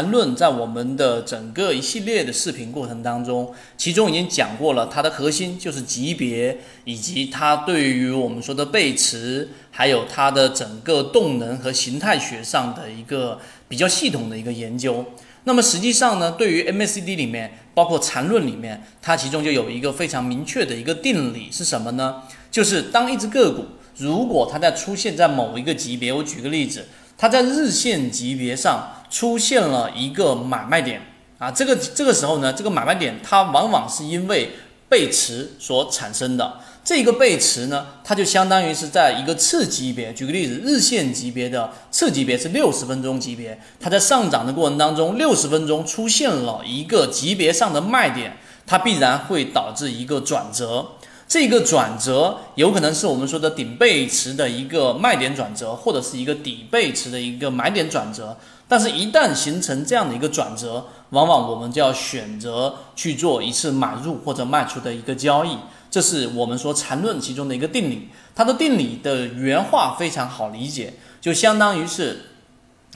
缠论在我们的整个一系列的视频过程当中，其中已经讲过了，它的核心就是级别，以及它对于我们说的背驰，还有它的整个动能和形态学上的一个比较系统的一个研究。那么实际上呢，对于 MACD 里面，包括缠论里面，它其中就有一个非常明确的一个定理是什么呢？就是当一只个股如果它在出现在某一个级别，我举个例子，它在日线级别上。出现了一个买卖点啊，这个这个时候呢，这个买卖点它往往是因为背驰所产生的。这个背驰呢，它就相当于是在一个次级别，举个例子，日线级别的次级别是六十分钟级别，它在上涨的过程当中，六十分钟出现了一个级别上的卖点，它必然会导致一个转折。这个转折有可能是我们说的顶背驰的一个卖点转折，或者是一个底背驰的一个买点转折。但是，一旦形成这样的一个转折，往往我们就要选择去做一次买入或者卖出的一个交易。这是我们说缠论其中的一个定理。它的定理的原话非常好理解，就相当于是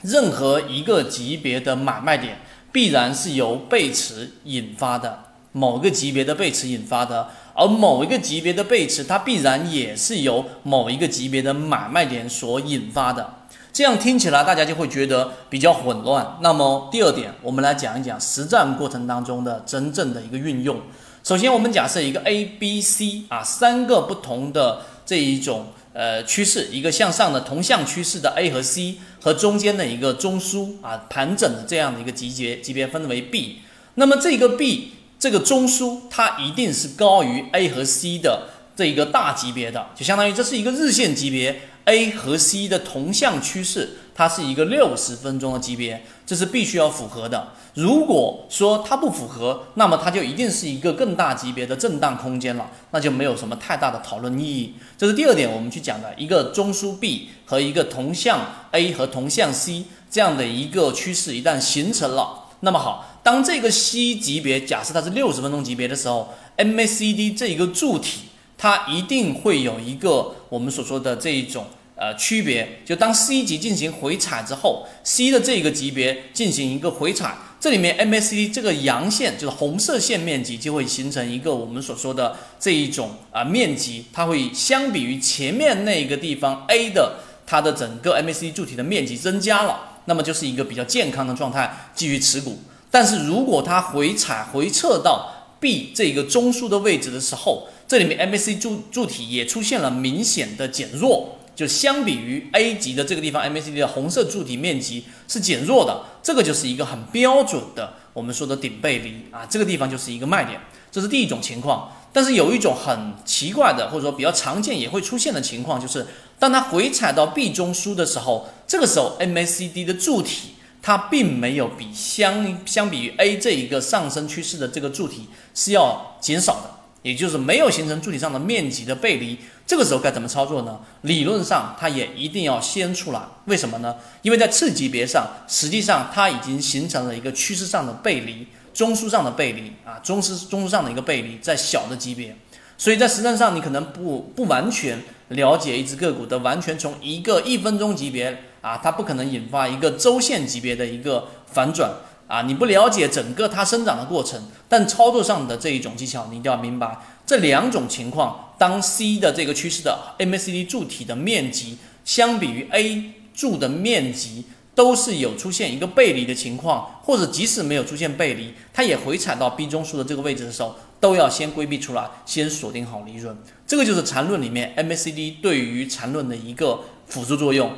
任何一个级别的买卖点必然是由背驰引发的，某个级别的背驰引发的，而某一个级别的背驰它必然也是由某一个级别的买卖点所引发的。这样听起来，大家就会觉得比较混乱。那么第二点，我们来讲一讲实战过程当中的真正的一个运用。首先，我们假设一个 A、B、C 啊三个不同的这一种呃趋势，一个向上的同向趋势的 A 和 C，和中间的一个中枢啊盘整的这样的一个级别级别分为 B。那么这个 B 这个中枢它一定是高于 A 和 C 的这一个大级别的，就相当于这是一个日线级别。A 和 C 的同向趋势，它是一个六十分钟的级别，这是必须要符合的。如果说它不符合，那么它就一定是一个更大级别的震荡空间了，那就没有什么太大的讨论意义。这是第二点，我们去讲的一个中枢 B 和一个同向 A 和同向 C 这样的一个趋势一旦形成了，那么好，当这个 C 级别假设它是六十分钟级别的时候，MACD 这一个柱体。它一定会有一个我们所说的这一种呃区别，就当 C 级进行回踩之后，C 的这个级别进行一个回踩，这里面 MACD 这个阳线就是红色线面积就会形成一个我们所说的这一种啊面积，它会相比于前面那一个地方 A 的它的整个 MACD 柱体的面积增加了，那么就是一个比较健康的状态，继续持股。但是如果它回踩回撤到 B 这个中枢的位置的时候，这里面 MACD 柱柱体也出现了明显的减弱，就相比于 A 级的这个地方，MACD 的红色柱体面积是减弱的，这个就是一个很标准的我们说的顶背离啊，这个地方就是一个卖点，这是第一种情况。但是有一种很奇怪的，或者说比较常见也会出现的情况，就是当它回踩到 B 中枢的时候，这个时候 MACD 的柱体它并没有比相相比于 A 这一个上升趋势的这个柱体是要减少的。也就是没有形成柱体上的面积的背离，这个时候该怎么操作呢？理论上它也一定要先出来，为什么呢？因为在次级别上，实际上它已经形成了一个趋势上的背离，中枢上的背离啊，中枢中枢上的一个背离，在小的级别，所以在实战上你可能不不完全了解一只个股的完全从一个一分钟级别啊，它不可能引发一个周线级别的一个反转。啊，你不了解整个它生长的过程，但操作上的这一种技巧，你一定要明白这两种情况。当 C 的这个趋势的 MACD 柱体的面积相比于 A 柱的面积都是有出现一个背离的情况，或者即使没有出现背离，它也回踩到 B 中枢的这个位置的时候，都要先规避出来，先锁定好利润。这个就是缠论里面 MACD 对于缠论的一个辅助作用。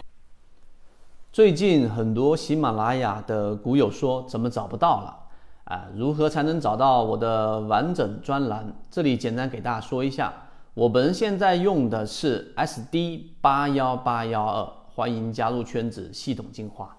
最近很多喜马拉雅的股友说怎么找不到了啊？如何才能找到我的完整专栏？这里简单给大家说一下，我们现在用的是 SD 八幺八幺二，欢迎加入圈子，系统进化。